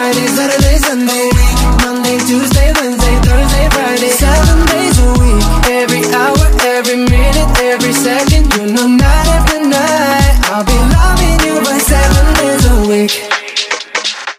Friday, Saturday, Sunday Monday, Tuesday, Wednesday, Thursday, Friday. Seven days a week. Every hour, every minute, every second. You know not